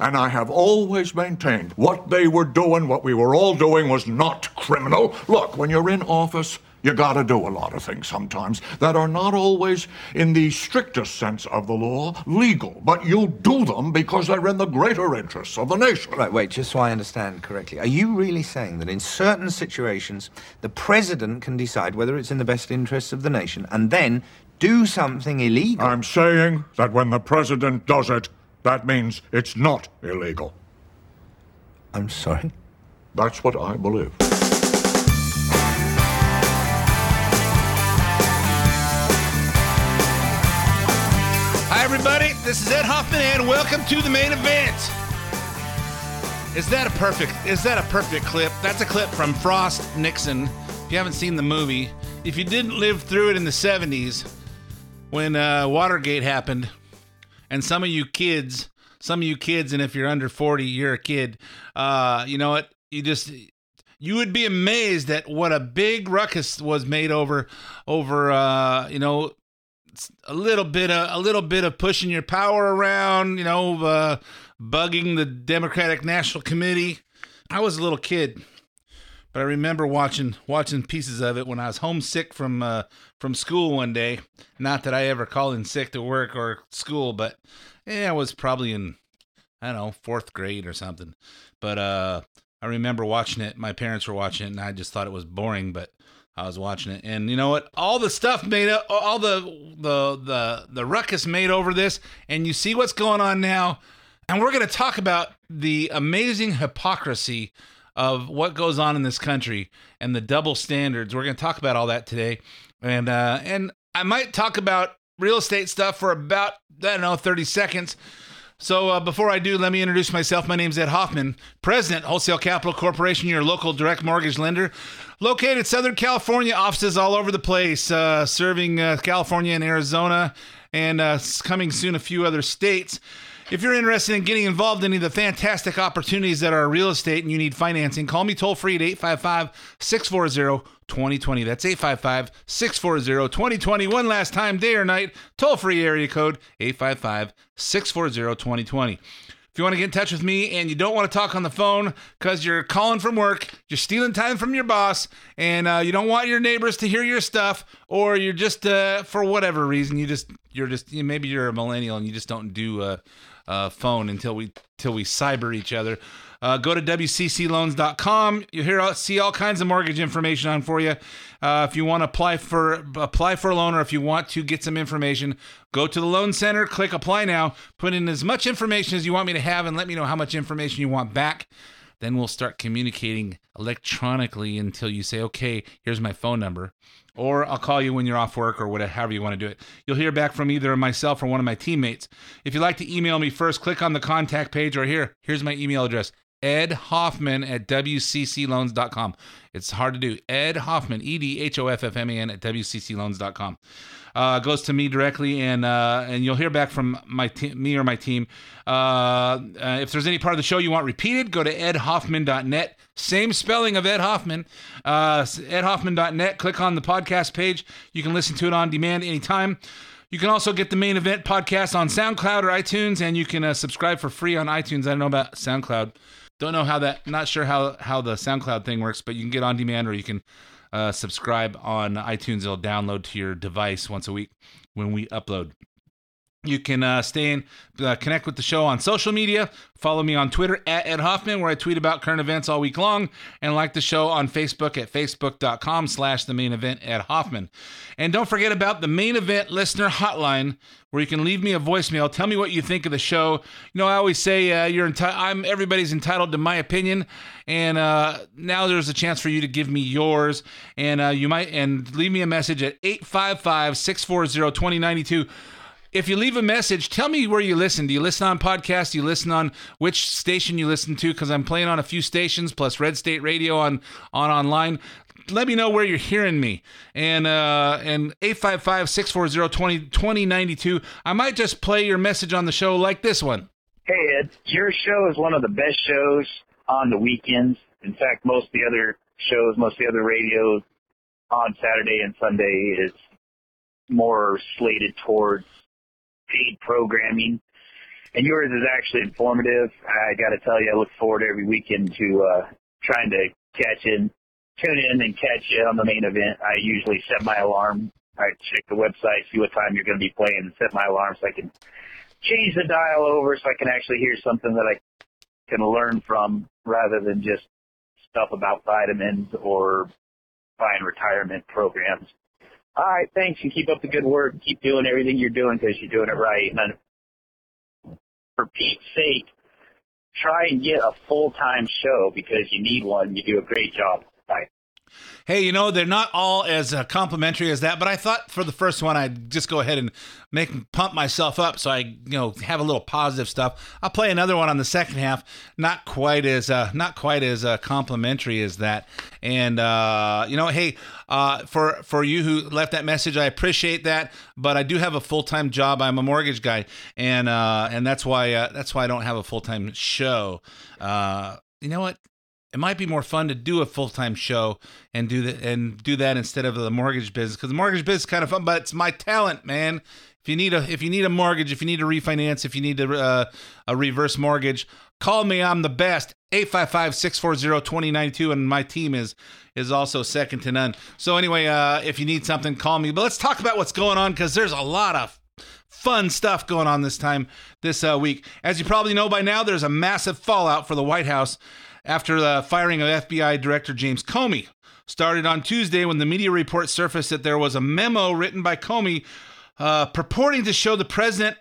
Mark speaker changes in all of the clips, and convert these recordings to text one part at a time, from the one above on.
Speaker 1: And I have always maintained what they were doing, what we were all doing, was not criminal. Look, when you're in office, you gotta do a lot of things sometimes that are not always, in the strictest sense of the law, legal. But you do them because they're in the greater interests of the nation.
Speaker 2: Right, wait, just so I understand correctly. Are you really saying that in certain situations, the president can decide whether it's in the best interests of the nation and then do something illegal?
Speaker 1: I'm saying that when the president does it, that means it's not illegal.
Speaker 2: I'm sorry?
Speaker 1: That's what I believe.
Speaker 3: Hi, everybody. This is Ed Hoffman, and welcome to the main event. Is that a perfect? Is that a perfect clip? That's a clip from Frost Nixon. If you haven't seen the movie, if you didn't live through it in the '70s when uh, Watergate happened, and some of you kids, some of you kids, and if you're under 40, you're a kid. Uh, you know what? You just you would be amazed at what a big ruckus was made over over uh, you know a little bit of a little bit of pushing your power around, you know, uh, bugging the Democratic National Committee. I was a little kid, but I remember watching watching pieces of it when I was homesick from uh, from school one day. Not that I ever called in sick to work or school, but yeah, I was probably in I don't know fourth grade or something. But uh, I remember watching it. My parents were watching it, and I just thought it was boring, but. I was watching it, and you know what? All the stuff made up, all the the the the ruckus made over this, and you see what's going on now. And we're going to talk about the amazing hypocrisy of what goes on in this country and the double standards. We're going to talk about all that today, and uh, and I might talk about real estate stuff for about I don't know thirty seconds. So uh, before I do, let me introduce myself. My name is Ed Hoffman, President, Wholesale Capital Corporation, your local direct mortgage lender, located Southern California, offices all over the place, uh, serving uh, California and Arizona, and uh, coming soon a few other states. If you're interested in getting involved in any of the fantastic opportunities that are real estate and you need financing, call me toll free at 855 640 2020. That's 855 640 2020. One last time, day or night, toll free area code 855 640 2020. If you want to get in touch with me and you don't want to talk on the phone because you're calling from work, you're stealing time from your boss, and uh, you don't want your neighbors to hear your stuff, or you're just uh, for whatever reason you just you're just maybe you're a millennial and you just don't do uh, uh, phone until we till we cyber each other. Uh, go to wccloans.com. You hear see all kinds of mortgage information on for you. Uh, if you want to apply for apply for a loan or if you want to get some information, go to the loan center, click apply now, put in as much information as you want me to have, and let me know how much information you want back. Then we'll start communicating electronically until you say, okay, here's my phone number or I'll call you when you're off work or whatever, you want to do it. You'll hear back from either myself or one of my teammates. If you'd like to email me first, click on the contact page or here. Here's my email address. Ed Hoffman at WCCloans.com. It's hard to do. Ed Hoffman, E D H O F F M A N at WCCloans.com. Uh, goes to me directly, and uh, and you'll hear back from my te- me or my team. Uh, uh, if there's any part of the show you want repeated, go to edhoffman.net. Same spelling of Ed Hoffman. Uh, edhoffman.net. Click on the podcast page. You can listen to it on demand anytime. You can also get the main event podcast on SoundCloud or iTunes, and you can uh, subscribe for free on iTunes. I don't know about SoundCloud. Don't know how that. Not sure how how the SoundCloud thing works, but you can get on demand or you can uh, subscribe on iTunes. It'll download to your device once a week when we upload. You can uh, stay in, uh, connect with the show on social media. Follow me on Twitter at Ed Hoffman, where I tweet about current events all week long, and like the show on Facebook at facebook.com slash the main event Ed Hoffman. And don't forget about the main event listener hotline, where you can leave me a voicemail. Tell me what you think of the show. You know, I always say uh, you're enti- I'm everybody's entitled to my opinion, and uh, now there's a chance for you to give me yours. And uh, you might and leave me a message at 855 640 2092 if you leave a message, tell me where you listen. Do you listen on podcast? Do you listen on which station you listen to? Because I'm playing on a few stations plus Red State Radio on on online. Let me know where you're hearing me. And uh and 855-640-2092. I might just play your message on the show like this one.
Speaker 4: Hey Ed, your show is one of the best shows on the weekends. In fact, most of the other shows, most of the other radio on Saturday and Sunday is more slated towards paid programming. and yours is actually informative. I got to tell you, I look forward every weekend to uh, trying to catch in, tune in, and catch you on the main event. I usually set my alarm. I check the website, see what time you're going to be playing, and set my alarm so I can change the dial over so I can actually hear something that I can learn from rather than just stuff about vitamins or buying retirement programs. All right, thanks. You keep up the good work. Keep doing everything you're doing because you're doing it right. And for Pete's sake, try and get a full-time show because you need one. You do a great job.
Speaker 3: Hey, you know, they're not all as uh, complimentary as that, but I thought for the first one, I'd just go ahead and make pump myself up so I, you know, have a little positive stuff. I'll play another one on the second half, not quite as uh, not quite as uh, complimentary as that. And uh, you know, hey, uh, for for you who left that message, I appreciate that. But I do have a full time job. I'm a mortgage guy, and uh, and that's why uh, that's why I don't have a full time show. Uh, you know what? It might be more fun to do a full time show and do that and do that instead of the mortgage business because the mortgage business is kind of fun, but it's my talent, man. If you need a if you need a mortgage, if you need a refinance, if you need a, uh, a reverse mortgage, call me. I'm the best. 855-640-2092 and my team is is also second to none. So anyway, uh, if you need something, call me. But let's talk about what's going on because there's a lot of fun stuff going on this time this uh, week. As you probably know by now, there's a massive fallout for the White House after the firing of FBI Director James Comey. Started on Tuesday when the media report surfaced that there was a memo written by Comey uh, purporting to show the president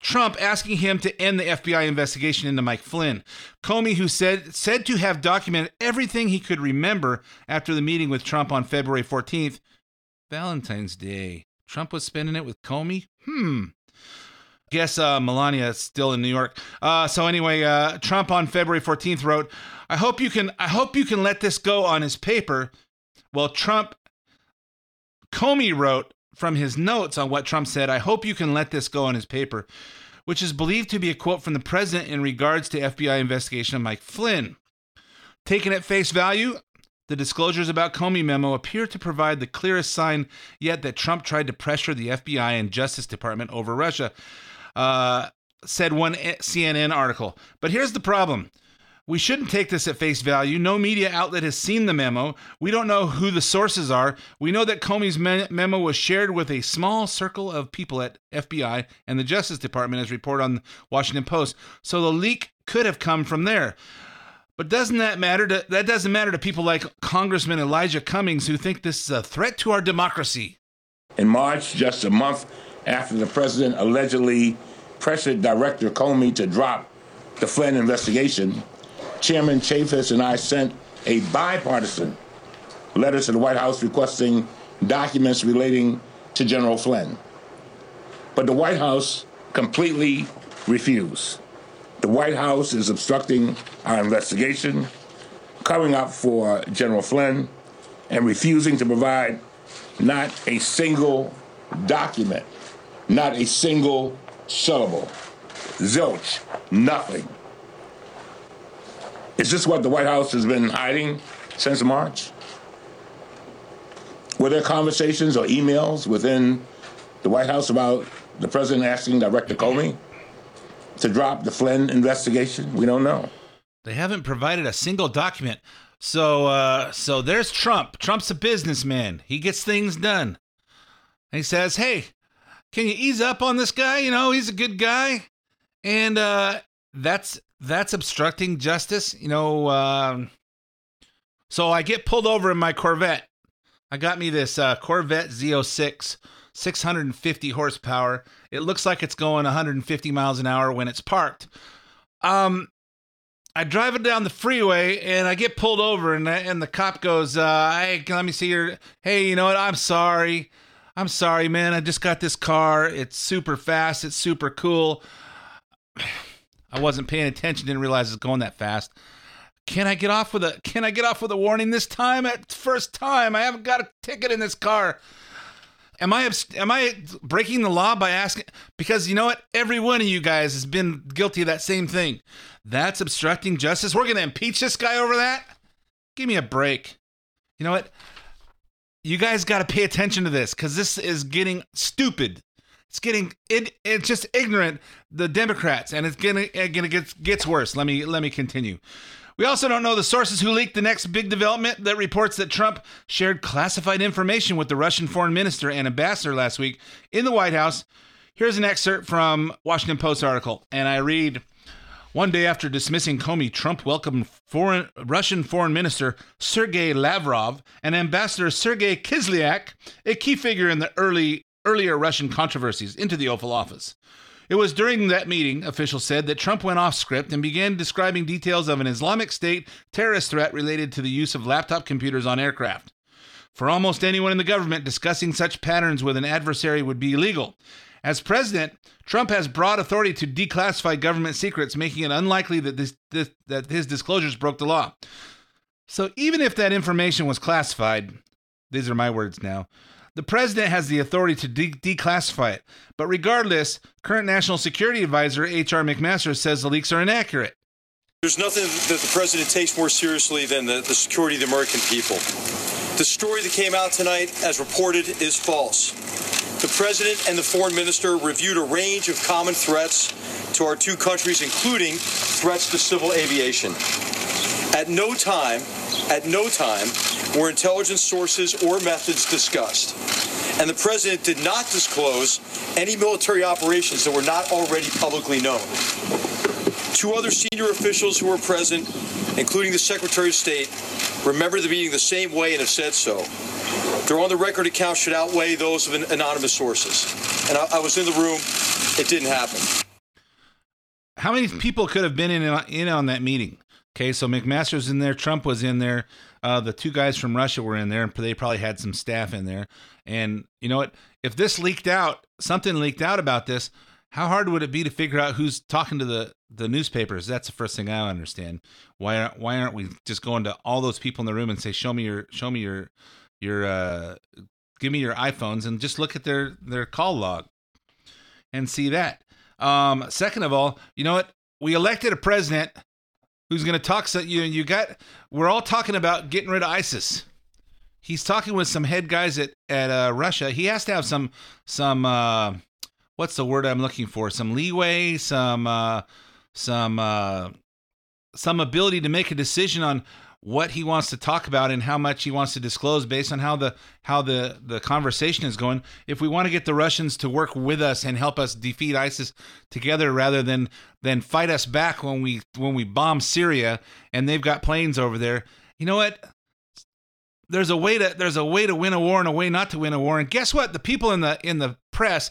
Speaker 3: Trump asking him to end the FBI investigation into Mike Flynn. Comey, who said said to have documented everything he could remember after the meeting with Trump on February 14th, Valentine's Day. Trump was spending it with Comey? Hmm guess uh, Melania is still in New York. Uh, so anyway, uh, Trump on February 14th wrote, "I hope you can. I hope you can let this go on his paper." Well, Trump, Comey wrote from his notes on what Trump said. I hope you can let this go on his paper, which is believed to be a quote from the president in regards to FBI investigation of Mike Flynn. Taken at face value, the disclosures about Comey memo appear to provide the clearest sign yet that Trump tried to pressure the FBI and Justice Department over Russia uh, said one CNN article. But here's the problem. We shouldn't take this at face value. No media outlet has seen the memo. We don't know who the sources are. We know that Comey's me- memo was shared with a small circle of people at FBI and the Justice Department, as reported on the Washington Post. So the leak could have come from there. But doesn't that matter? To, that doesn't matter to people like Congressman Elijah Cummings, who think this is a threat to our democracy.
Speaker 5: In March, just a month after the president allegedly pressured Director Comey to drop the Flynn investigation, Chairman Chaffetz and I sent a bipartisan letter to the White House requesting documents relating to General Flynn. But the White House completely refused. The White House is obstructing our investigation, covering up for General Flynn, and refusing to provide not a single document, not a single syllable. Zilch. Nothing. Is this what the White House has been hiding since March? Were there conversations or emails within the White House about the president asking Director Comey to drop the Flynn investigation? We don't know.
Speaker 3: They haven't provided a single document. So, uh, so there's Trump. Trump's a businessman. He gets things done. he says, "Hey, can you ease up on this guy? You know, he's a good guy, and uh, that's that's obstructing justice. You know, um, so I get pulled over in my Corvette. I got me this uh, Corvette Z06, 650 horsepower. It looks like it's going 150 miles an hour when it's parked. Um, I drive it down the freeway and I get pulled over, and and the cop goes, uh, "Hey, let me see your. Hey, you know what? I'm sorry. I'm sorry, man. I just got this car. It's super fast. It's super cool. I wasn't paying attention. Didn't realize it's going that fast. Can I get off with a Can I get off with a warning this time? At first time, I haven't got a ticket in this car. Am I am I breaking the law by asking? Because you know what, every one of you guys has been guilty of that same thing. That's obstructing justice. We're gonna impeach this guy over that. Give me a break. You know what? You guys got to pay attention to this because this is getting stupid. It's getting it. It's just ignorant. The Democrats, and it's gonna gonna get gets worse. Let me let me continue. We also don't know the sources who leaked the next big development that reports that Trump shared classified information with the Russian foreign minister and ambassador last week in the White House. Here's an excerpt from Washington Post article, and I read. One day after dismissing Comey, Trump welcomed foreign, Russian Foreign Minister Sergei Lavrov and Ambassador Sergei Kislyak, a key figure in the early earlier Russian controversies, into the Oval Office. It was during that meeting, officials said, that Trump went off script and began describing details of an Islamic State terrorist threat related to the use of laptop computers on aircraft. For almost anyone in the government, discussing such patterns with an adversary would be illegal. As president, Trump has broad authority to declassify government secrets, making it unlikely that this, this, that his disclosures broke the law. So even if that information was classified, these are my words now. The president has the authority to de- declassify it. But regardless, current National Security Advisor H.R. McMaster says the leaks are inaccurate.
Speaker 6: There's nothing that the president takes more seriously than the, the security of the American people. The story that came out tonight, as reported, is false. The president and the foreign minister reviewed a range of common threats to our two countries, including threats to civil aviation. At no time, at no time were intelligence sources or methods discussed. And the president did not disclose any military operations that were not already publicly known. Two other senior officials who were present, including the Secretary of State, remember the meeting the same way and have said so. Their on the record accounts should outweigh those of anonymous sources. And I, I was in the room, it didn't happen.
Speaker 3: How many people could have been in, in on that meeting? Okay, so McMaster's in there, Trump was in there, uh, the two guys from Russia were in there, and they probably had some staff in there. And you know what? If this leaked out, something leaked out about this, how hard would it be to figure out who's talking to the the newspapers? That's the first thing I understand. Why aren't why aren't we just going to all those people in the room and say, show me your show me your your uh, give me your iPhones and just look at their their call log and see that. Um, second of all, you know what? We elected a president who's going to talk. So you you got. We're all talking about getting rid of ISIS. He's talking with some head guys at at uh, Russia. He has to have some some. Uh, what's the word I'm looking for? Some leeway, some uh, some uh, some ability to make a decision on what he wants to talk about and how much he wants to disclose based on how the how the the conversation is going. If we want to get the Russians to work with us and help us defeat ISIS together rather than than fight us back when we when we bomb Syria and they've got planes over there you know what? There's a way to there's a way to win a war and a way not to win a war. And guess what? The people in the in the press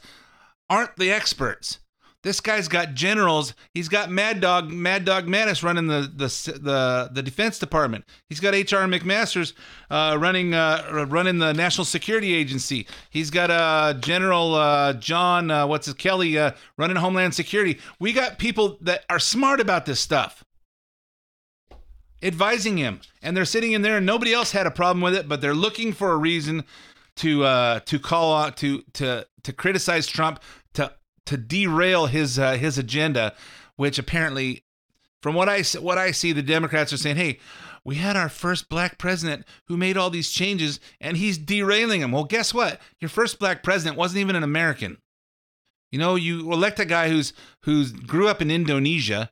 Speaker 3: aren't the experts this guy's got generals. He's got Mad Dog, Mad Dog Mattis running the the the, the Defense Department. He's got H.R. McMaster's uh, running uh, running the National Security Agency. He's got uh, General uh, John uh, what's his Kelly uh, running Homeland Security. We got people that are smart about this stuff, advising him, and they're sitting in there, and nobody else had a problem with it, but they're looking for a reason to uh, to call out to to to criticize Trump to to derail his uh, his agenda, which apparently, from what I what I see, the Democrats are saying, "Hey, we had our first black president who made all these changes, and he's derailing them." Well, guess what? Your first black president wasn't even an American. You know, you elect a guy who's who's grew up in Indonesia,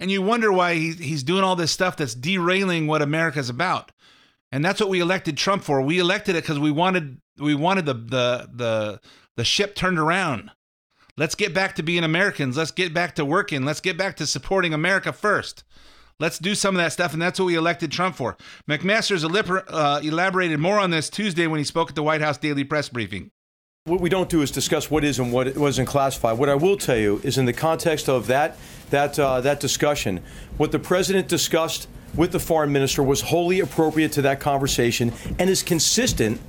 Speaker 3: and you wonder why he, he's doing all this stuff that's derailing what America's about. And that's what we elected Trump for. We elected it because we wanted we wanted the the the the ship turned around. Let's get back to being Americans. Let's get back to working. Let's get back to supporting America first. Let's do some of that stuff, and that's what we elected Trump for. McMaster's uh, elaborated more on this Tuesday when he spoke at the White House Daily Press Briefing.
Speaker 7: What we don't do is discuss what is and what wasn't classified. What I will tell you is, in the context of that that uh, that discussion, what the president discussed with the foreign minister was wholly appropriate to that conversation and is consistent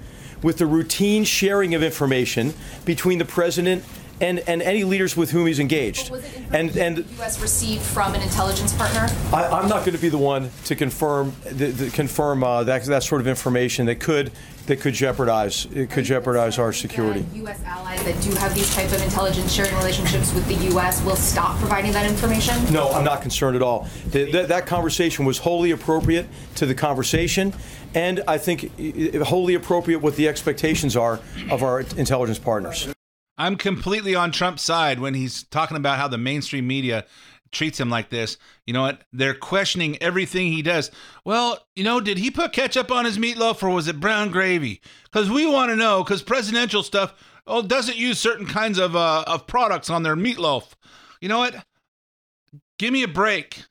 Speaker 7: with the routine sharing of information between the president and, and any leaders with whom he's engaged.
Speaker 8: and and the U.S. received from an intelligence partner.
Speaker 7: I, am not going to be the one to confirm the, the, confirm uh, that that sort of information that could that could jeopardize it could jeopardize our security.
Speaker 8: U.S. allies that do have these type of intelligence sharing relationships with the U.S. will stop providing that information.
Speaker 7: No, I'm not concerned at all. The, the, that conversation was wholly appropriate to the conversation, and I think wholly appropriate what the expectations are of our intelligence partners.
Speaker 3: I'm completely on Trump's side when he's talking about how the mainstream media treats him like this. You know what? They're questioning everything he does. Well, you know, did he put ketchup on his meatloaf or was it brown gravy? Because we want to know. Because presidential stuff oh doesn't use certain kinds of uh, of products on their meatloaf. You know what? Give me a break.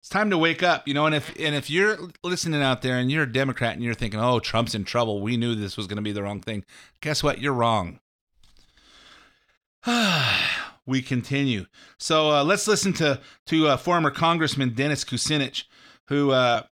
Speaker 3: It's time to wake up, you know. And if and if you're listening out there and you're a Democrat and you're thinking, "Oh, Trump's in trouble. We knew this was going to be the wrong thing." Guess what? You're wrong. we continue. So uh, let's listen to to uh, former Congressman Dennis Kucinich, who uh,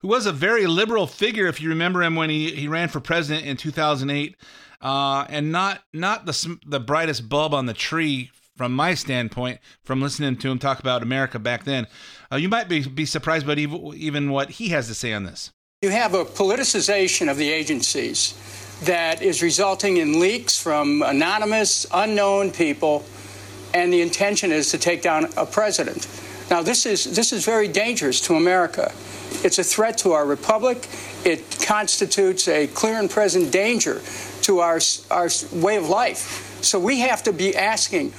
Speaker 3: who was a very liberal figure, if you remember him when he, he ran for president in 2008, uh, and not not the the brightest bulb on the tree from my standpoint, from listening to him talk about America back then. Uh, you might be be surprised, but even, even what he has to say on this.
Speaker 9: You have a politicization of the agencies that is resulting in leaks from anonymous, unknown people, and the intention is to take down a president. Now, this is, this is very dangerous to America. It's a threat to our republic. It constitutes a clear and present danger to our, our way of life. So we have to be asking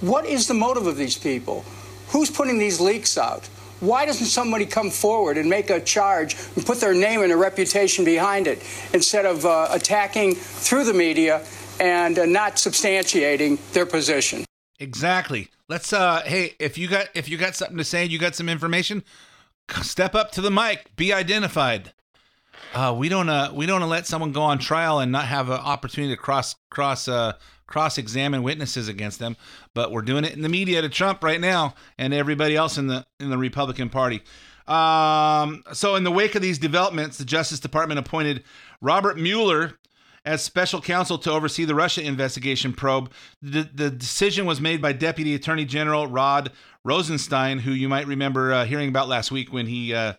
Speaker 9: what is the motive of these people? Who's putting these leaks out? Why doesn't somebody come forward and make a charge and put their name and their reputation behind it instead of uh, attacking through the media and uh, not substantiating their position?
Speaker 3: Exactly. Let's uh hey, if you got if you got something to say, you got some information, step up to the mic, be identified. Uh we don't uh we don't let someone go on trial and not have an opportunity to cross cross uh cross examine witnesses against them, but we're doing it in the media to Trump right now and everybody else in the in the Republican Party. Um, so in the wake of these developments, the Justice Department appointed Robert Mueller as special counsel to oversee the Russia investigation probe. The, the decision was made by Deputy Attorney General Rod Rosenstein, who you might remember uh, hearing about last week when he uh,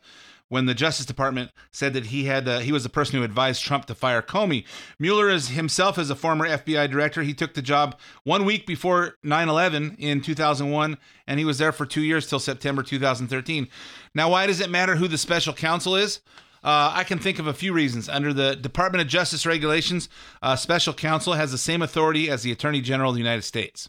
Speaker 3: when the Justice Department said that he had uh, he was the person who advised Trump to fire Comey. Mueller is himself as a former FBI director. He took the job one week before 9/11 in 2001, and he was there for two years till September 2013. Now, why does it matter who the special counsel is? Uh, I can think of a few reasons. Under the Department of Justice regulations, uh, special counsel has the same authority as the Attorney General of the United States.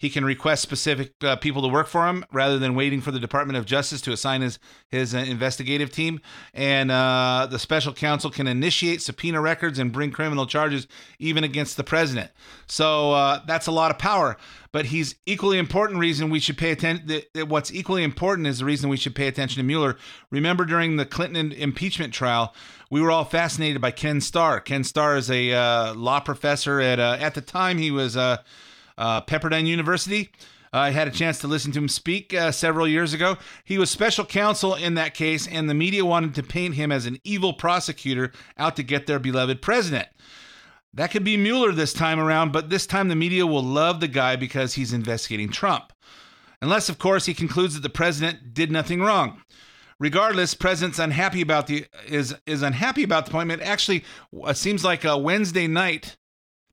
Speaker 3: He can request specific uh, people to work for him rather than waiting for the Department of Justice to assign his his uh, investigative team. And uh, the special counsel can initiate subpoena records and bring criminal charges even against the president. So uh, that's a lot of power. But he's equally important. Reason we should pay attention. What's equally important is the reason we should pay attention to Mueller. Remember during the Clinton impeachment trial, we were all fascinated by Ken Starr. Ken Starr is a uh, law professor at uh, at the time he was uh, Pepperdine University. I had a chance to listen to him speak uh, several years ago. He was special counsel in that case, and the media wanted to paint him as an evil prosecutor out to get their beloved president. That could be Mueller this time around, but this time the media will love the guy because he's investigating Trump. Unless, of course, he concludes that the president did nothing wrong. Regardless, president's unhappy about the is is unhappy about the appointment. Actually, it seems like a Wednesday night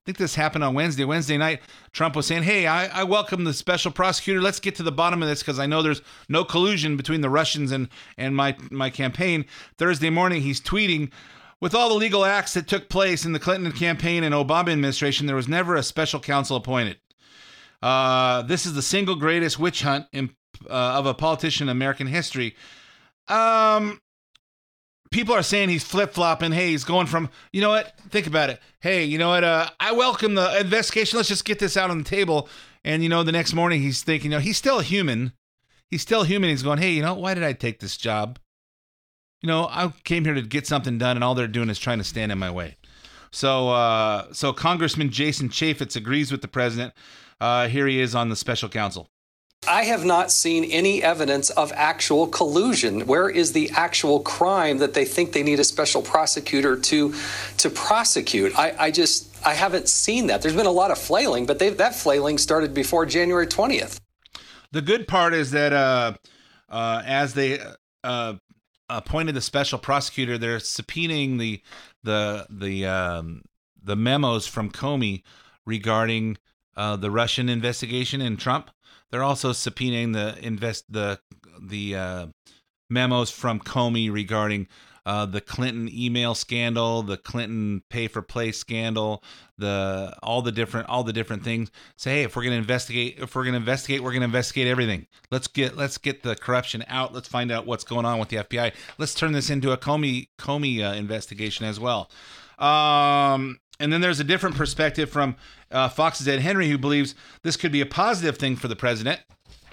Speaker 3: think this happened on Wednesday. Wednesday night, Trump was saying, Hey, I, I welcome the special prosecutor. Let's get to the bottom of this because I know there's no collusion between the Russians and, and my, my campaign. Thursday morning, he's tweeting, with all the legal acts that took place in the Clinton campaign and Obama administration, there was never a special counsel appointed. Uh, this is the single greatest witch hunt in, uh, of a politician in American history. Um, people are saying he's flip flopping. Hey, he's going from, you know what? Think about it. Hey, you know what? Uh, I welcome the investigation. Let's just get this out on the table. And, you know, the next morning he's thinking, you know, he's still human. He's still human. He's going, hey, you know, why did I take this job? You know, I came here to get something done, and all they're doing is trying to stand in my way. So, uh, so Congressman Jason Chaffetz agrees with the president. Uh, here he is on the special counsel.
Speaker 10: I have not seen any evidence of actual collusion. Where is the actual crime that they think they need a special prosecutor to to prosecute? I, I just I haven't seen that. There's been a lot of flailing, but that flailing started before January 20th.
Speaker 3: The good part is that uh, uh, as they uh, appointed the special prosecutor, they're subpoenaing the the the um, the memos from Comey regarding uh, the Russian investigation in Trump. They're also subpoenaing the invest the the uh, memos from Comey regarding uh, the Clinton email scandal, the Clinton pay for play scandal, the all the different all the different things. Say, hey, if we're to investigate, if we're to investigate, we're to investigate everything. Let's get let's get the corruption out. Let's find out what's going on with the FBI. Let's turn this into a Comey Comey uh, investigation as well. Um, and then there's a different perspective from uh, Fox's Ed Henry, who believes this could be a positive thing for the president.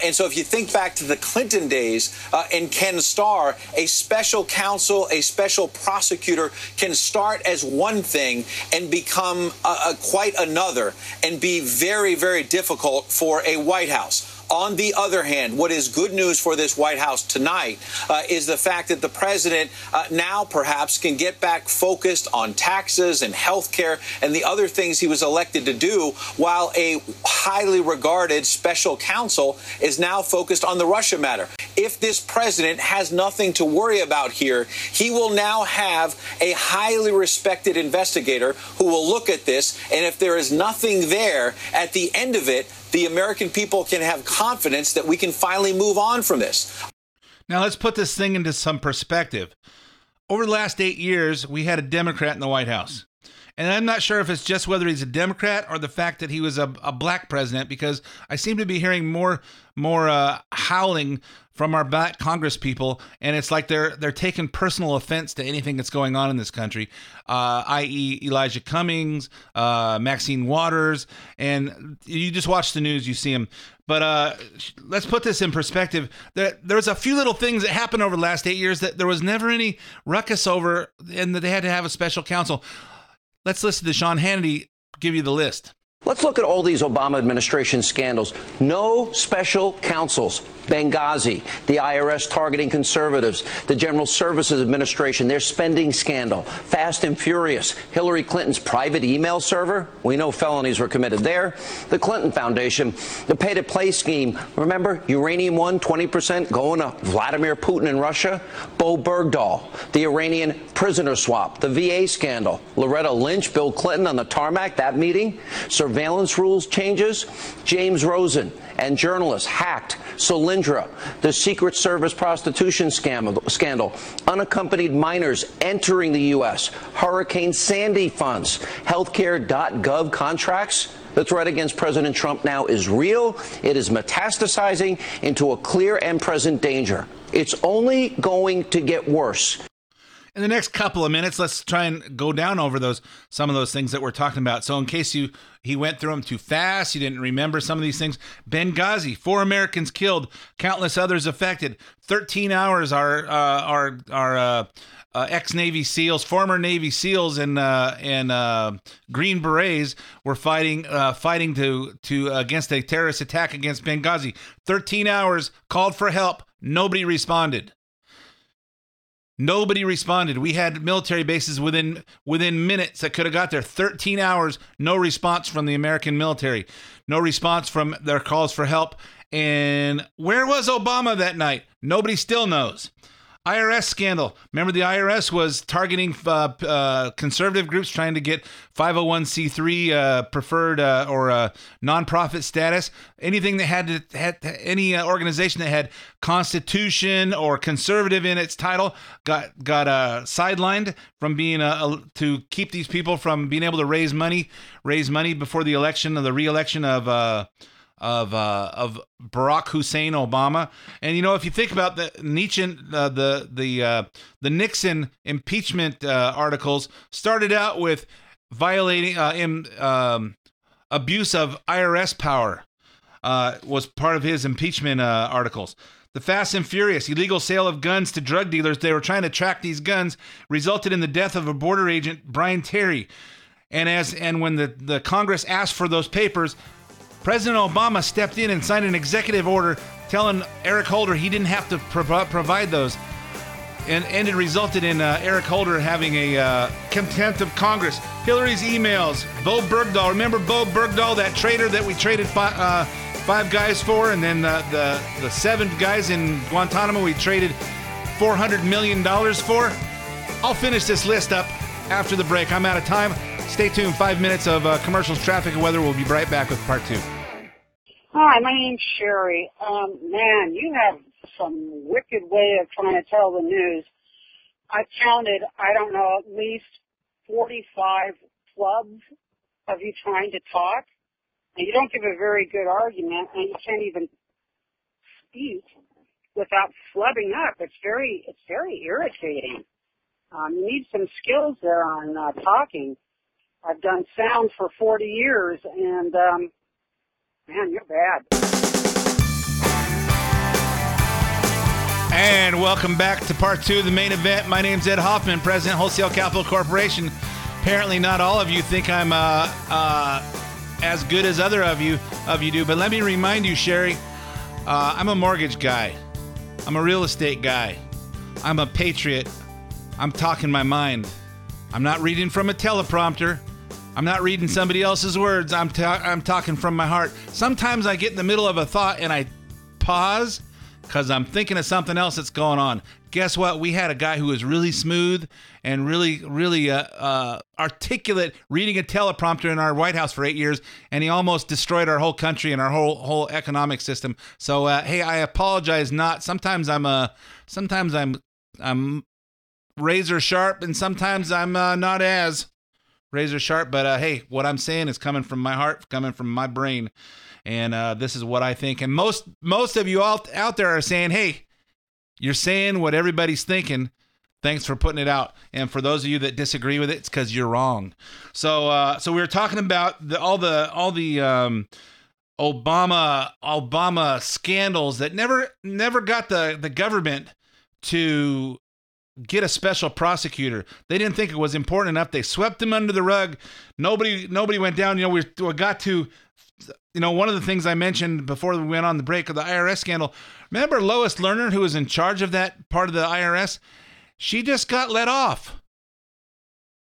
Speaker 11: And so, if you think back to the Clinton days uh, and Ken Starr, a special counsel, a special prosecutor can start as one thing and become uh, quite another and be very, very difficult for a White House. On the other hand, what is good news for this White House tonight uh, is the fact that the president uh, now perhaps can get back focused on taxes and health care and the other things he was elected to do, while a highly regarded special counsel is now focused on the Russia matter. If this president has nothing to worry about here, he will now have a highly respected investigator who will look at this, and if there is nothing there at the end of it, the American people can have confidence that we can finally move on from this.
Speaker 3: Now, let's put this thing into some perspective. Over the last eight years, we had a Democrat in the White House. And I'm not sure if it's just whether he's a Democrat or the fact that he was a, a black president, because I seem to be hearing more more uh, howling from our black Congress people, and it's like they're they're taking personal offense to anything that's going on in this country, uh, i.e., Elijah Cummings, uh, Maxine Waters, and you just watch the news, you see them. But uh, let's put this in perspective. There, there's a few little things that happened over the last eight years that there was never any ruckus over, and that they had to have a special counsel. Let's listen to Sean Hannity give you the list.
Speaker 12: Let's look at all these Obama administration scandals. No special counsels. Benghazi, the IRS targeting conservatives, the General Services Administration, their spending scandal, Fast and Furious, Hillary Clinton's private email server. We know felonies were committed there. The Clinton Foundation, the pay to play scheme. Remember, Uranium One, 20% going to Vladimir Putin in Russia. Bowe Bergdahl, the Iranian prisoner swap, the VA scandal, Loretta Lynch, Bill Clinton on the tarmac, that meeting, surveillance rules changes, James Rosen and journalists hacked Solyndra, the Secret Service prostitution scandal, unaccompanied minors entering the U.S., Hurricane Sandy funds, healthcare.gov contracts. The threat against President Trump now is real. It is metastasizing into a clear and present danger. It's only going to get worse
Speaker 3: in the next couple of minutes, let's try and go down over those some of those things that we're talking about. So, in case you he went through them too fast, you didn't remember some of these things. Benghazi, four Americans killed, countless others affected. Thirteen hours. Our uh, our our uh, uh, ex Navy SEALs, former Navy SEALs, and uh, and uh, Green Berets were fighting uh, fighting to to against a terrorist attack against Benghazi. Thirteen hours called for help. Nobody responded. Nobody responded. We had military bases within within minutes that could have got there. 13 hours, no response from the American military. No response from their calls for help. And where was Obama that night? Nobody still knows. IRS scandal. Remember, the IRS was targeting uh, uh, conservative groups trying to get 501c3 uh, preferred uh, or uh, nonprofit status. Anything that had, to, had any uh, organization that had constitution or conservative in its title got got sidelined from being to keep these people from being able to raise money, raise money before the election of the reelection of of uh, of Barack Hussein Obama. And you know, if you think about the Nietzsche, uh, the the uh, the Nixon impeachment uh, articles started out with violating uh, um, abuse of IRS power uh, was part of his impeachment articles. The Fast and Furious illegal sale of guns to drug dealers. They were trying to track these guns, resulted in the death of a border agent, Brian Terry. And as and when the, the Congress asked for those papers, President Obama stepped in and signed an executive order telling Eric Holder he didn't have to prov- provide those. And, and it resulted in uh, Eric Holder having a uh, contempt of Congress. Hillary's emails, Bowe Bergdahl. Remember Bowe Bergdahl, that traitor that we traded fi- uh, five guys for? And then the, the, the seven guys in Guantanamo we traded $400 million for? I'll finish this list up after the break. I'm out of time. Stay tuned. Five minutes of uh, commercials, traffic, and weather. We'll be right back with part two.
Speaker 13: Hi, my name's Sherry. Um, man, you have some wicked way of trying to tell the news. I counted, I don't know, at least 45 clubs of you trying to talk. And you don't give a very good argument, and you can't even speak without flubbing up. It's very, it's very irritating. Um, you need some skills there on uh, talking. I've done sound for 40 years, and um, man, you're bad.
Speaker 3: And welcome back to part two of the main event. My name's Ed Hoffman, President Wholesale Capital Corporation. Apparently, not all of you think I'm uh, uh, as good as other of you of you do. But let me remind you, Sherry, uh, I'm a mortgage guy. I'm a real estate guy. I'm a patriot. I'm talking my mind. I'm not reading from a teleprompter. I'm not reading somebody else's words. I'm ta- I'm talking from my heart. Sometimes I get in the middle of a thought and I pause because I'm thinking of something else that's going on. Guess what? We had a guy who was really smooth and really, really uh, uh, articulate reading a teleprompter in our White House for eight years, and he almost destroyed our whole country and our whole whole economic system. So, uh, hey, I apologize. Not sometimes I'm uh sometimes I'm I'm razor sharp, and sometimes I'm uh, not as razor sharp. But uh, hey, what I'm saying is coming from my heart, coming from my brain and uh, this is what I think. And most most of you all out there are saying, "Hey, you're saying what everybody's thinking." Thanks for putting it out. And for those of you that disagree with it, it's because you're wrong. So, uh, so we were talking about the, all the all the um, Obama Obama scandals that never never got the the government to get a special prosecutor. They didn't think it was important enough. They swept him under the rug. Nobody nobody went down. You know, we, we got to you know, one of the things I mentioned before we went on the break of the IRS scandal. Remember Lois Lerner, who was in charge of that part of the IRS? She just got let off.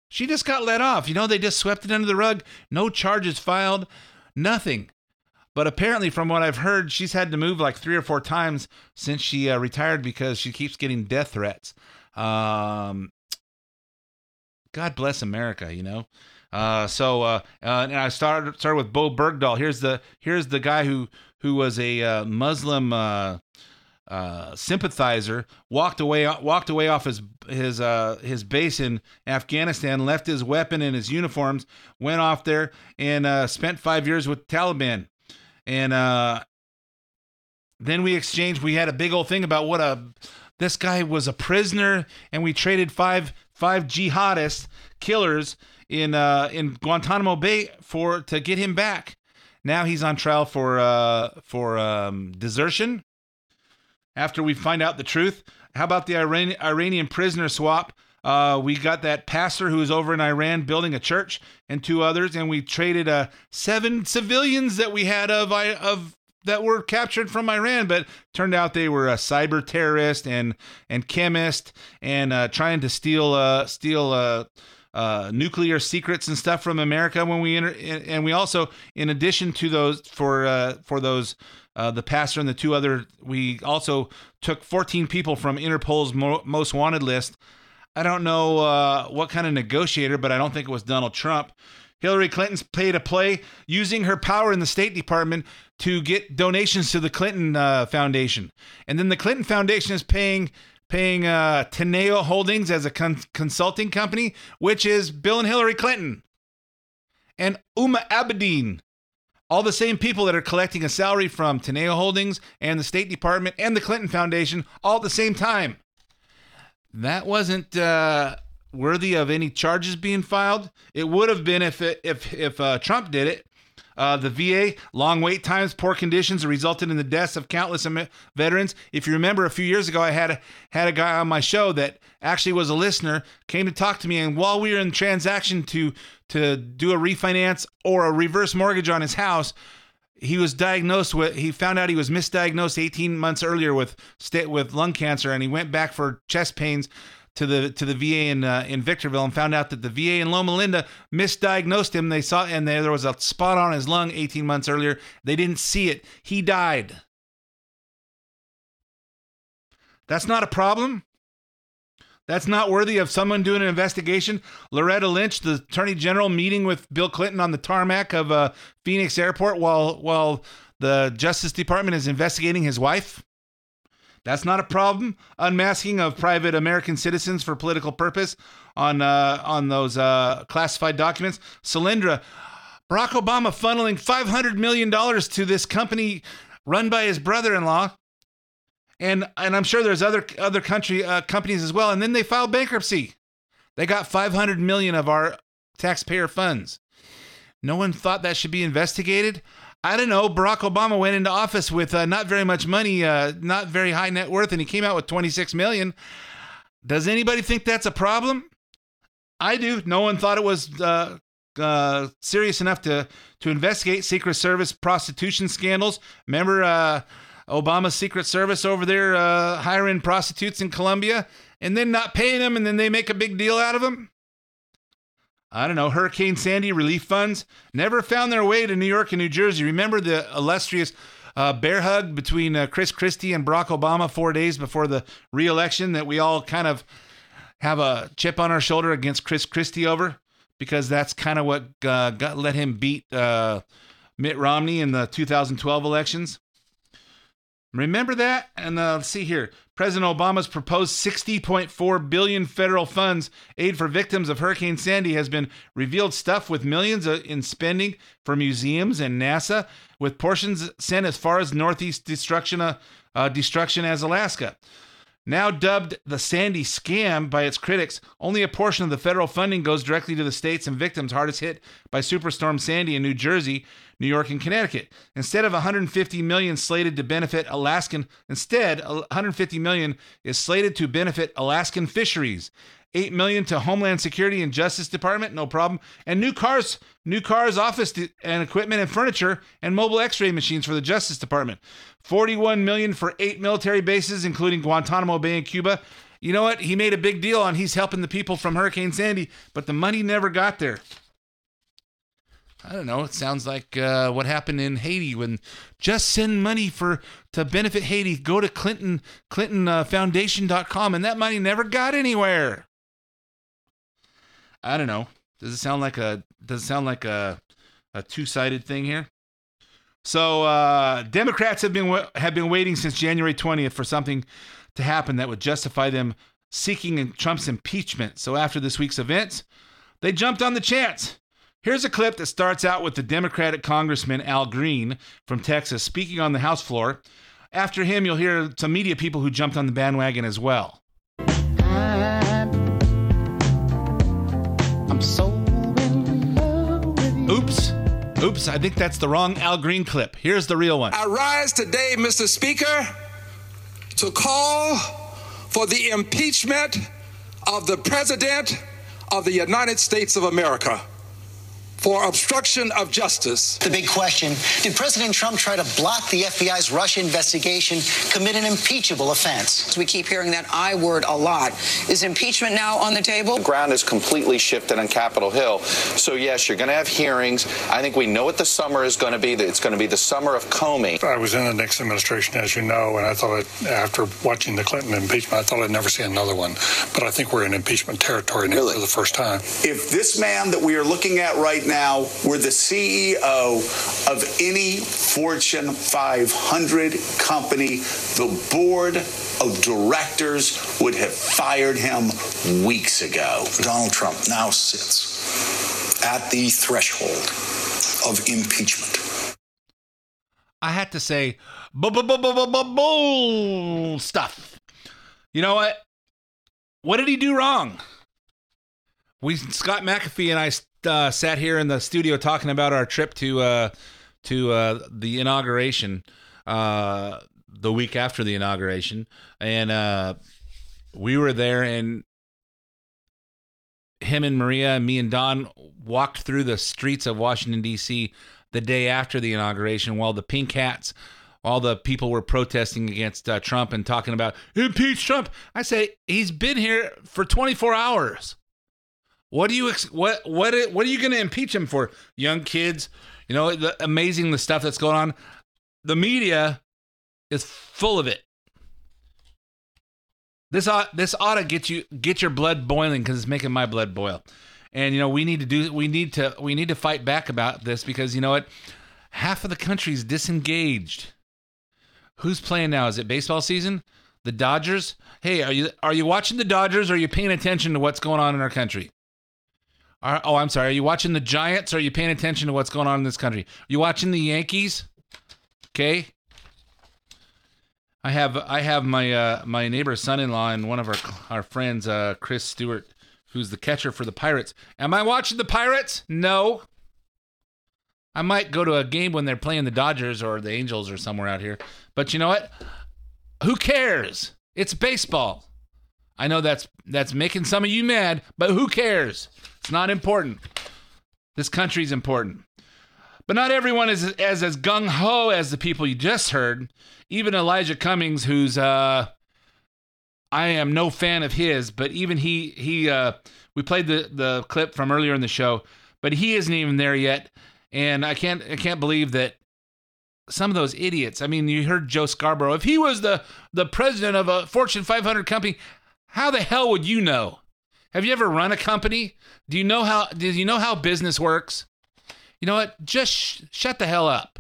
Speaker 3: She just got let off. You know, they just swept it under the rug. No charges filed, nothing. But apparently, from what I've heard, she's had to move like three or four times since she uh, retired because she keeps getting death threats. Um, God bless America, you know. Uh, so uh, uh, and I started started with Bowe Bergdahl. Here's the here's the guy who who was a uh, Muslim uh, uh, sympathizer. Walked away walked away off his his his base in Afghanistan. Left his weapon and his uniforms. Went off there and spent five years with Taliban. And then we exchanged. We had a big old thing about what a this guy was a prisoner, and we traded five five jihadist killers in uh, in Guantanamo Bay for to get him back. Now he's on trial for uh, for um, desertion. After we find out the truth, how about the Iran- Iranian prisoner swap? Uh, we got that pastor who was over in Iran building a church and two others, and we traded uh, seven civilians that we had of of that were captured from Iran, but turned out they were a cyber terrorist and and chemist and uh, trying to steal uh, steal uh, uh, nuclear secrets and stuff from America when we enter, and we also, in addition to those for uh, for those, uh, the pastor and the two other, we also took 14 people from Interpol's mo- most wanted list. I don't know what kind of negotiator, but I don't think it was Donald Trump. Hillary Clinton's paid a play using her power in the State Department to get donations to the Clinton uh, Foundation, and then the Clinton Foundation is paying paying uh, Teneo Holdings as a con- consulting company, which is Bill and Hillary Clinton and Huma Abedin. All the same people that are collecting a salary from Teneo Holdings and the State Department and the Clinton Foundation all at the same time. That wasn't uh, worthy of any charges being filed. It would have been if it, if if uh, Trump did it, uh, the VA, long wait times, poor conditions resulted in the deaths of countless veterans. If you remember, a few years ago, I had a, had a guy on my show that actually was a listener, came to talk to me, and while we were in transaction to to do a refinance or a reverse mortgage on his house, he was diagnosed with he found out he was misdiagnosed 18 months earlier with with lung cancer and he went back for chest pains to the to the VA in uh, in Victorville and found out that the VA in Loma Linda misdiagnosed him. They saw and there, was a spot on his lung 18 months earlier. They didn't see it. He died. That's not a problem. That's not worthy of someone doing an investigation. Loretta Lynch, the Attorney General, meeting with Bill Clinton on the tarmac of uh, Phoenix Airport while while the Justice Department is investigating his wife. That's not a problem. Unmasking of private American citizens for political purpose on uh, on those uh, classified documents. Solyndra, Barack Obama funneling five hundred million dollars to this company run by his brother-in-law, and and I'm sure there's other other country uh, companies as well. And then they filed bankruptcy. They got five hundred million of our taxpayer funds. No one thought that should be investigated. I don't know. Barack Obama went into office with uh, not very much money, uh, not very high net worth, and he came out with 26 million. Does anybody think that's a problem? I do. No one thought it was uh, uh, serious enough to to investigate Secret Service prostitution scandals. Remember uh, Obama's Secret Service over there uh, hiring prostitutes in Colombia and then not paying them, and then they make a big deal out of them. I don't know, Hurricane Sandy relief funds never found their way to New York and New Jersey. Remember the illustrious uh, bear hug between uh, Chris Christie and Barack Obama four days before the reelection that we all kind of have a chip on our shoulder against Chris Christie over because that's kind of what uh, got, let him beat uh, Mitt Romney in the 2012 elections. Remember that? And uh, let's see here. President Obama's proposed 60.4 billion federal funds aid for victims of Hurricane Sandy has been revealed stuff with millions in spending for museums and NASA, with portions sent as far as northeast destruction, uh, uh, destruction as Alaska. Now dubbed the Sandy scam by its critics, only a portion of the federal funding goes directly to the states and victims hardest hit by Superstorm Sandy in New Jersey, New York, and Connecticut. Instead of 150 million slated to benefit Alaskan, instead 150 million is slated to benefit Alaskan fisheries. 8 million to Homeland Security and Justice Department, no problem. And new cars, new cars, office and equipment and furniture and mobile x-ray machines for the Justice Department. 41 million for 8 military bases including Guantanamo Bay in Cuba. You know what? He made a big deal on he's helping the people from Hurricane Sandy, but the money never got there. I don't know. It sounds like uh, what happened in Haiti when just send money for to benefit Haiti. Go to Clinton Clinton uh, and that money never got anywhere. I don't know. Does it sound like a does it sound like a a two-sided thing here? So uh, Democrats have been have been waiting since January 20th for something to happen that would justify them seeking Trump's impeachment. So after this week's events, they jumped on the chance. Here's a clip that starts out with the Democratic Congressman Al Green from Texas speaking on the House floor. After him, you'll hear some media people who jumped on the bandwagon as well. Oops. Oops, I think that's the wrong Al Green clip. Here's the real one.
Speaker 14: I rise today, Mr. Speaker, to call for the impeachment of the President of the United States of America for obstruction of justice.
Speaker 15: The big question Did President Trump try to block the FBI's Russia investigation, commit an impeachable offense?
Speaker 16: We keep hearing that I word a lot. Is impeachment now on the table?
Speaker 17: The ground is completely shifted on Capitol Hill. So, yes, you're going to have hearings. I think we know what the summer is going to be. It's going to be the summer of Comey.
Speaker 18: I was in the Nixon administration, as you know, and I thought after watching the Clinton impeachment, I thought I'd never see another one. But I think we're in impeachment territory now really? for the first time.
Speaker 19: If this man that we are looking at right now were the CEO of any Fortune 500 company, the board of directors would have fired him weeks ago.
Speaker 20: Donald Trump now sits at the threshold of impeachment.
Speaker 3: I had to say, bull stuff. You know what? What did he do wrong? We Scott McAfee and I uh, sat here in the studio talking about our trip to uh, to uh, the inauguration uh, the week after the inauguration, and uh, we were there, and him and Maria, and me and Don walked through the streets of Washington D.C. the day after the inauguration, while the pink hats all the people were protesting against uh, Trump and talking about impeach Trump. I say he's been here for 24 hours. What do you ex- what what what are you going to impeach him for? Young kids, you know, the amazing the stuff that's going on. The media is full of it. This ought this ought to get you get your blood boiling because it's making my blood boil. And you know, we need to do we need to we need to fight back about this because you know what? Half of the country's disengaged. Who's playing now? Is it baseball season? The Dodgers. Hey, are you are you watching the Dodgers? Or are you paying attention to what's going on in our country? Are, oh, I'm sorry. Are you watching the Giants? Are you paying attention to what's going on in this country? Are you watching the Yankees? Okay. I have I have my uh, my neighbor's son-in-law and one of our our friends, uh, Chris Stewart, who's the catcher for the Pirates. Am I watching the Pirates? No. I might go to a game when they're playing the Dodgers or the Angels or somewhere out here. But you know what? Who cares? It's baseball. I know that's that's making some of you mad, but who cares? It's not important. This country's important. But not everyone is as as gung ho as the people you just heard. Even Elijah Cummings, who's uh, I am no fan of his, but even he he uh, we played the the clip from earlier in the show, but he isn't even there yet, and I can't I can't believe that some of those idiots. I mean, you heard Joe Scarborough. If he was the the president of a Fortune 500 company, how the hell would you know? Have you ever run a company? Do you know how do you know how business works? You know what? Just sh- shut the hell up.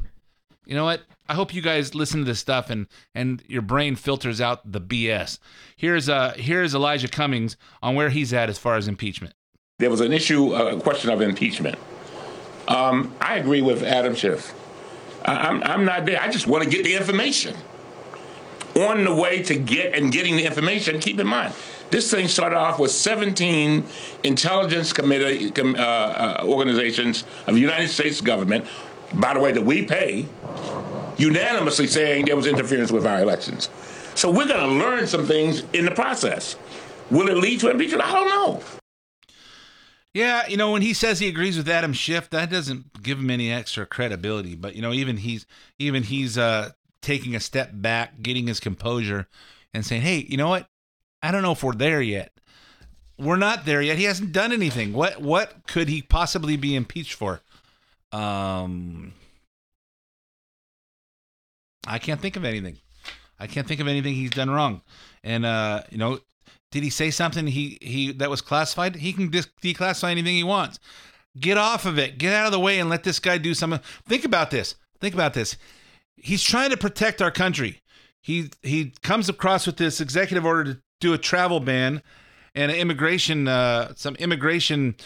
Speaker 3: You know what? I hope you guys listen to this stuff and and your brain filters out the BS. Here's uh here's Elijah Cummings on where he's at as far as impeachment.
Speaker 5: There was an issue, a question of impeachment. Um, I agree with Adam Schiff. I, I'm, I'm not there. I just want to get the information. On the way to get and getting the information, keep in mind, this thing started off with 17 intelligence committee uh, uh, organizations of the United States government, by the way, that we pay, unanimously saying there was interference with our elections. So we're going to learn some things in the process. Will it lead to impeachment? I don't know.
Speaker 3: Yeah, you know, when he says he agrees with Adam Schiff, that doesn't give him any extra credibility. But you know, even he's even he's uh, taking a step back, getting his composure, and saying, "Hey, you know what? I don't know if we're there yet. We're not there yet. He hasn't done anything. What what could he possibly be impeached for? Um, I can't think of anything. I can't think of anything he's done wrong. And uh, you know, did he say something he he that was classified? He can just declassify anything he wants. Get off of it. Get out of the way and let this guy do something. Think about this. Think about this. He's trying to protect our country. He he comes across with this executive order to do a travel ban and an immigration uh, some immigration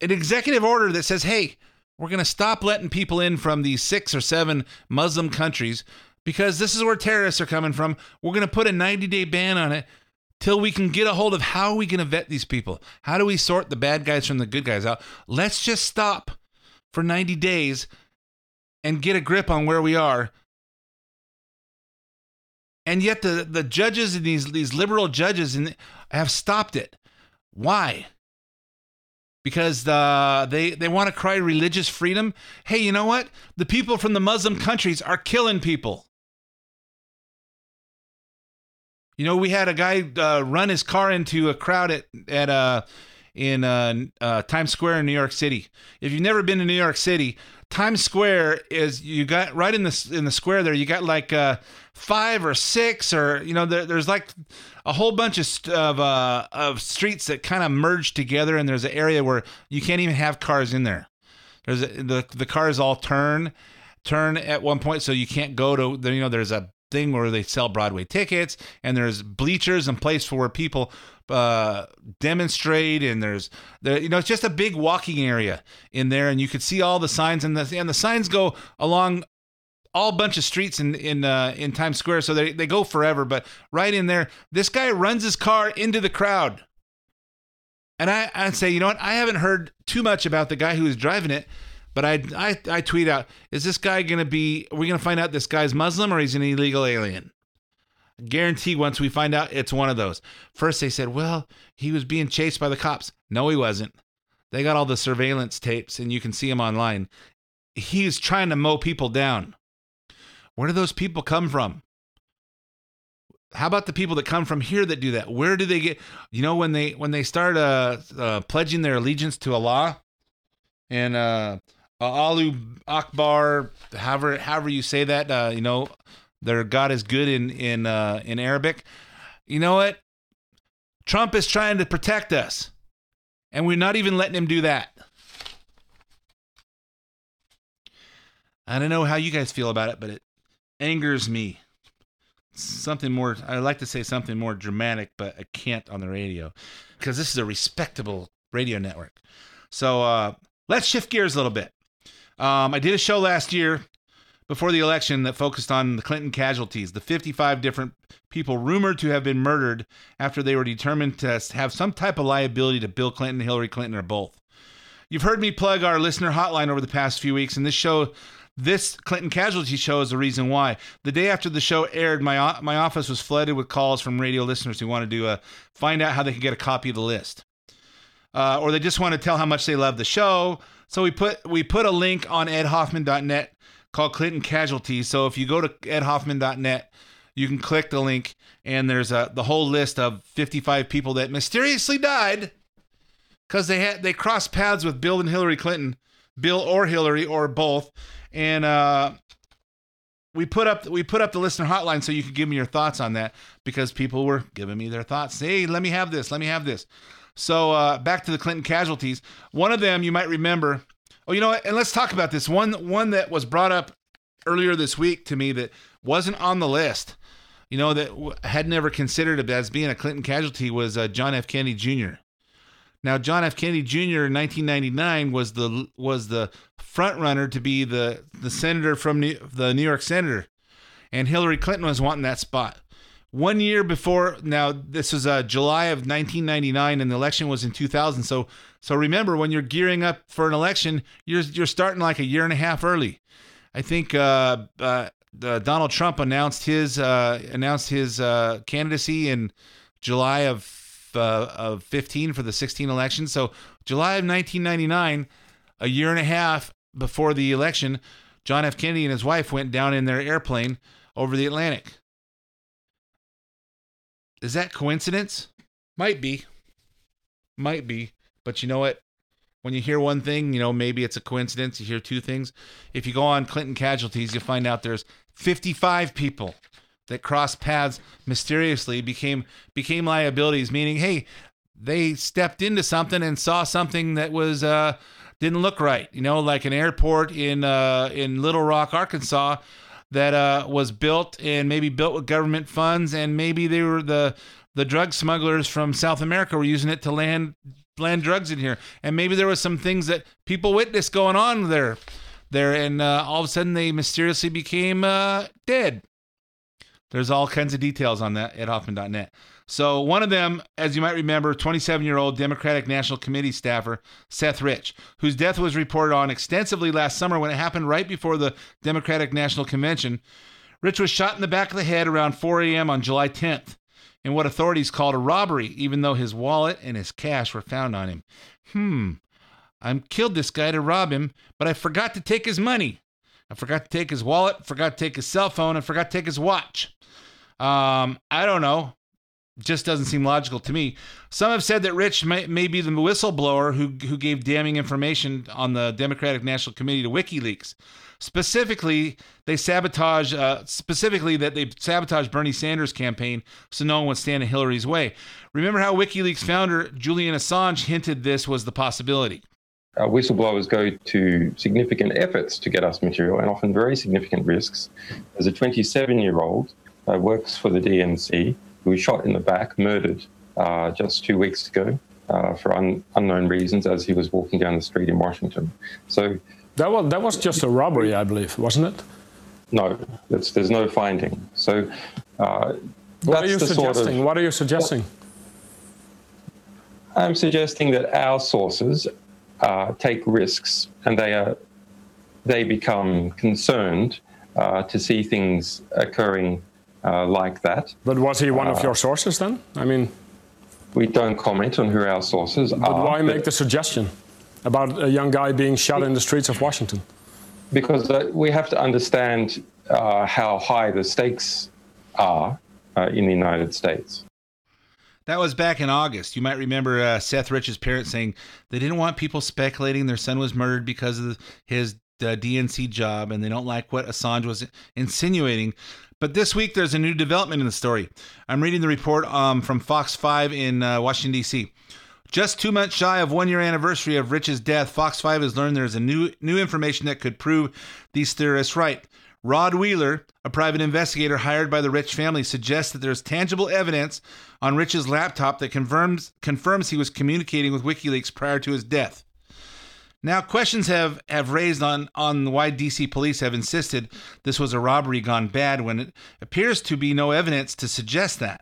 Speaker 3: an executive order that says, "Hey, we're going to stop letting people in from these six or seven Muslim countries because this is where terrorists are coming from. We're going to put a 90 day ban on it till we can get a hold of how are we going to vet these people? How do we sort the bad guys from the good guys out? Let's just stop for 90 days and get a grip on where we are. And yet the, the judges and these, these liberal judges and have stopped it. Why? because uh, they they want to cry religious freedom. Hey, you know what? The people from the Muslim countries are killing people. You know, we had a guy uh, run his car into a crowd at at uh, in uh, uh, Times Square in New York City. If you've never been to New York City, Times Square is you got right in the in the square there. You got like uh, five or six, or you know, there, there's like a whole bunch of of, uh, of streets that kind of merge together, and there's an area where you can't even have cars in there. There's a, the the cars all turn turn at one point, so you can't go to. You know, there's a thing where they sell Broadway tickets, and there's bleachers and place for where people uh, demonstrate, and there's the you know it's just a big walking area in there, and you could see all the signs, and the and the signs go along all bunch of streets in in uh, in Times Square, so they they go forever. But right in there, this guy runs his car into the crowd. And I, I'd say, you know what? I haven't heard too much about the guy who was driving it, but I, I, I tweet out, is this guy going to be, are we going to find out this guy's Muslim or he's an illegal alien? Guarantee once we find out it's one of those. First they said, well, he was being chased by the cops. No, he wasn't. They got all the surveillance tapes and you can see him online. He's trying to mow people down. Where do those people come from? How about the people that come from here that do that? Where do they get? You know, when they when they start uh, uh pledging their allegiance to Allah, and uh, Alu Akbar, however however you say that, uh, you know, their God is good in in uh, in Arabic. You know what? Trump is trying to protect us, and we're not even letting him do that. I don't know how you guys feel about it, but it angers me. something more. I like to say something more dramatic, but I can't on the radio because this is a respectable radio network. So uh, let's shift gears a little bit. Um, I did a show last year before the election that focused on the Clinton casualties, the 55 different people rumored to have been murdered after they were determined to have some type of liability to Bill Clinton, Hillary Clinton, or both. You've heard me plug our listener hotline over the past few weeks, and this show, this Clinton casualty show, is the reason why. The day after the show aired, my my office was flooded with calls from radio listeners who wanted to uh, find out how they could get a copy of the list, uh, or they just want to tell how much they love the show. So we put we put a link on edhoffman.net called Clinton Casualties. So if you go to edhoffman.net, you can click the link, and there's a the whole list of 55 people that mysteriously died because they had they crossed paths with Bill and Hillary Clinton, Bill or Hillary or both, and uh, we put up we put up the listener hotline so you could give me your thoughts on that because people were giving me their thoughts. Hey, let me have this. Let me have this. So uh, back to the Clinton casualties. One of them you might remember. Oh, you know what? And let's talk about this one. One that was brought up earlier this week to me that wasn't on the list. You know that had never considered it as being a Clinton casualty was uh, John F. Kennedy Jr. Now, John F. Kennedy Jr. in 1999 was the was the front runner to be the the senator from New, the New York senator, and Hillary Clinton was wanting that spot. One year before, now this was uh, July of 1999, and the election was in 2000. So, so remember when you're gearing up for an election, you're you're starting like a year and a half early. I think uh, uh, Donald Trump announced his uh, announced his uh, candidacy in July of uh, of 15 for the 16 election. So July of 1999, a year and a half before the election, John F. Kennedy and his wife went down in their airplane over the Atlantic. Is that coincidence? Might be. Might be. But you know what? When you hear one thing, you know, maybe it's a coincidence. You hear two things. If you go on Clinton casualties, you'll find out there's 55 people that crossed paths mysteriously became became liabilities meaning hey they stepped into something and saw something that was uh didn't look right you know like an airport in uh in little rock arkansas that uh was built and maybe built with government funds and maybe they were the the drug smugglers from south america were using it to land land drugs in here and maybe there was some things that people witnessed going on there there and uh, all of a sudden they mysteriously became uh dead there's all kinds of details on that edhoffman.net. So one of them, as you might remember, 27-year-old Democratic National Committee staffer Seth Rich, whose death was reported on extensively last summer when it happened right before the Democratic National Convention. Rich was shot in the back of the head around 4 a.m. on July 10th in what authorities called a robbery, even though his wallet and his cash were found on him. Hmm, I killed this guy to rob him, but I forgot to take his money. I forgot to take his wallet, forgot to take his cell phone, and forgot to take his watch. Um, I don't know. Just doesn't seem logical to me. Some have said that Rich may, may be the whistleblower who who gave damning information on the Democratic National Committee to WikiLeaks. Specifically, they sabotage. Uh, specifically, that they sabotaged Bernie Sanders' campaign so no one would stand in Hillary's way. Remember how WikiLeaks founder Julian Assange hinted this was the possibility.
Speaker 21: Uh, whistleblowers go to significant efforts to get us material and often very significant risks. As a 27 year old uh, works for the DNC, who was shot in the back, murdered uh, just two weeks ago uh, for un- unknown reasons as he was walking down the street in Washington. So
Speaker 22: that was that was just a robbery, I believe, wasn't it?
Speaker 21: No, there's no finding. So uh,
Speaker 22: what are you suggesting?
Speaker 21: Sort of,
Speaker 22: what are you suggesting?
Speaker 21: I'm suggesting that our sources uh, take risks and they are they become concerned uh, to see things occurring uh, like that.
Speaker 22: But was he one of uh, your sources then? I mean,
Speaker 21: we don't comment on who our sources are.
Speaker 22: but
Speaker 21: are.
Speaker 22: Why make the suggestion about a young guy being shot in the streets of Washington?
Speaker 21: Because uh, we have to understand uh, how high the stakes are uh, in the United States.
Speaker 3: That was back in August. You might remember uh, Seth Rich's parents saying they didn't want people speculating their son was murdered because of his uh, DNC job, and they don't like what Assange was insinuating. But this week, there's a new development in the story. I'm reading the report um, from Fox 5 in uh, Washington, D.C. Just two months shy of one year anniversary of Rich's death, Fox 5 has learned there's a new new information that could prove these theorists right. Rod Wheeler, a private investigator hired by the Rich family, suggests that there's tangible evidence on Rich's laptop that confirms confirms he was communicating with WikiLeaks prior to his death. Now, questions have, have raised on, on why DC police have insisted this was a robbery gone bad when it appears to be no evidence to suggest that.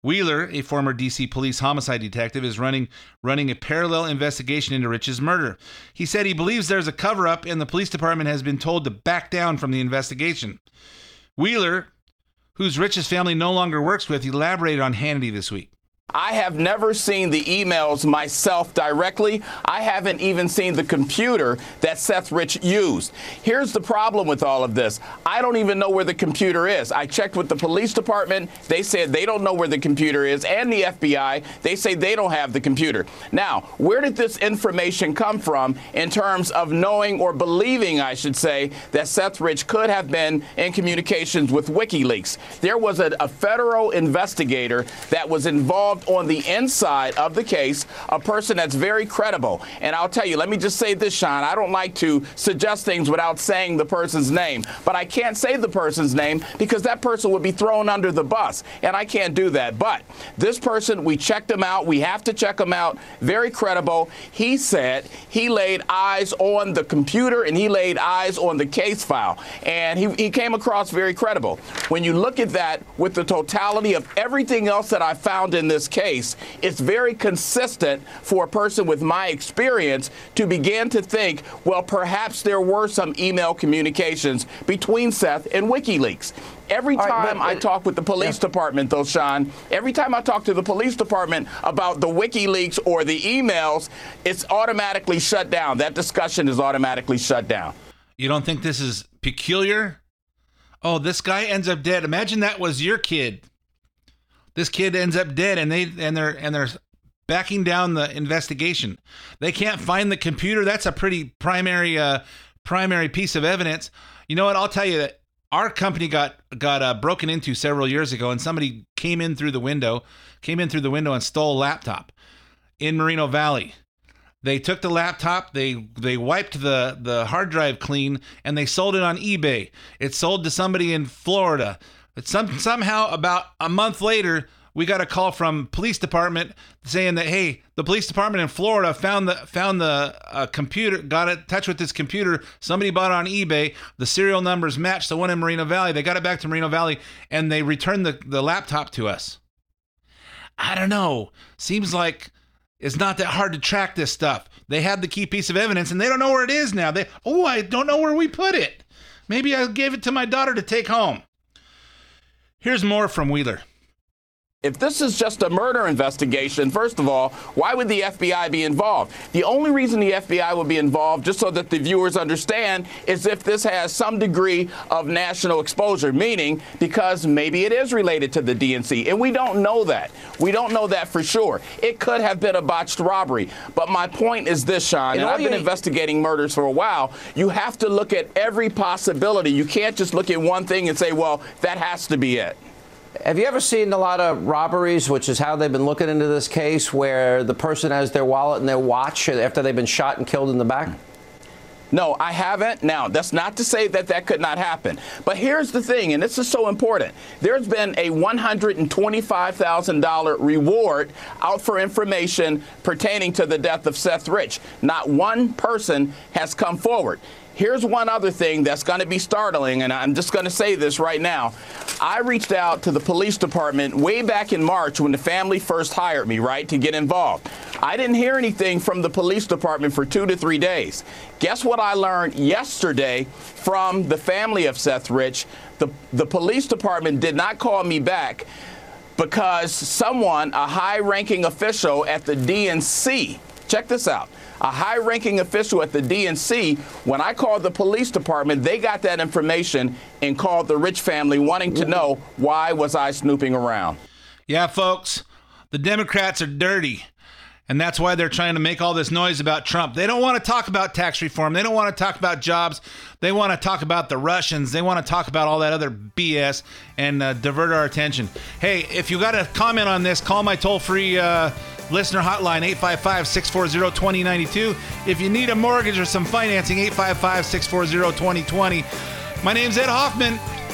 Speaker 3: Wheeler, a former DC police homicide detective, is running running a parallel investigation into Rich's murder. He said he believes there's a cover up and the police department has been told to back down from the investigation. Wheeler, whose Rich's family no longer works with, elaborated on Hannity this week.
Speaker 23: I have never seen the emails myself directly. I haven't even seen the computer that Seth Rich used. Here's the problem with all of this I don't even know where the computer is. I checked with the police department. They said they don't know where the computer is, and the FBI. They say they don't have the computer. Now, where did this information come from in terms of knowing or believing, I should say, that Seth Rich could have been in communications with WikiLeaks? There was a, a federal investigator that was involved on the inside of the case, a person that's very credible. And I'll tell you, let me just say this, Sean. I don't like to suggest things without saying the person's name, but I can't say the person's name because that person would be thrown under the bus, and I can't do that. But this person, we checked him out. We have to check him out. Very credible. He said he laid eyes on the computer and he laid eyes on the case file, and he, he came across very credible. When you look at that with the totality of everything else that I found in this case, it's very consistent for a person with my experience to begin to think, well, perhaps there were some email communications between Seth and WikiLeaks. Every time right, but, I talk with the police yeah. department, though, Sean, every time I talk to the police department about the WikiLeaks or the emails, it's automatically shut down. That discussion is automatically shut down.
Speaker 3: You don't think this is peculiar? Oh, this guy ends up dead. Imagine that was your kid this kid ends up dead and they and they're and they're backing down the investigation. They can't find the computer. That's a pretty primary uh, primary piece of evidence. You know what? I'll tell you that our company got got uh, broken into several years ago, and somebody came in through the window, came in through the window and stole a laptop in Moreno Valley. They took the laptop, they they wiped the the hard drive clean, and they sold it on eBay. It sold to somebody in Florida. But some somehow about a month later, we got a call from police department saying that hey, the police department in Florida found the found the uh, computer, got in touch with this computer. Somebody bought it on eBay. The serial numbers matched the one in Moreno Valley. They got it back to Moreno Valley and they returned the, the laptop to us. I don't know. Seems like it's not that hard to track this stuff. They had the key piece of evidence and they don't know where it is now. They oh, I don't know where we put it. Maybe I gave it to my daughter to take home. Here's more from Wheeler.
Speaker 23: If this is just a murder investigation, first of all, why would the FBI be involved? The only reason the FBI would be involved, just so that the viewers understand, is if this has some degree of national exposure, meaning because maybe it is related to the DNC. And we don't know that. We don't know that for sure. It could have been a botched robbery. But my point is this, Sean, and, and I've been investigating murders for a while. You have to look at every possibility. You can't just look at one thing and say, well, that has to be it.
Speaker 12: Have you ever seen a lot of robberies, which is how they've been looking into this case, where the person has their wallet and their watch after they've been shot and killed in the back?
Speaker 23: No, I haven't. Now, that's not to say that that could not happen. But here's the thing, and this is so important. There's been a $125,000 reward out for information pertaining to the death of Seth Rich. Not one person has come forward. Here's one other thing that's going to be startling, and I'm just going to say this right now. I reached out to the police department way back in March when the family first hired me, right, to get involved. I didn't hear anything from the police department for two to three days. Guess what I learned yesterday from the family of Seth Rich? The, the police department did not call me back because someone, a high ranking official at the DNC, check this out a high ranking official at the DNC, when I called the police department, they got that information and called the Rich family wanting to know why was I snooping around.
Speaker 3: Yeah, folks, the Democrats are dirty. And that's why they're trying to make all this noise about Trump. They don't want to talk about tax reform. They don't want to talk about jobs. They want to talk about the Russians. They want to talk about all that other BS and uh, divert our attention. Hey, if you got a comment on this, call my toll free uh, listener hotline 855 640 2092. If you need a mortgage or some financing, 855 640 2020. My name's Ed Hoffman.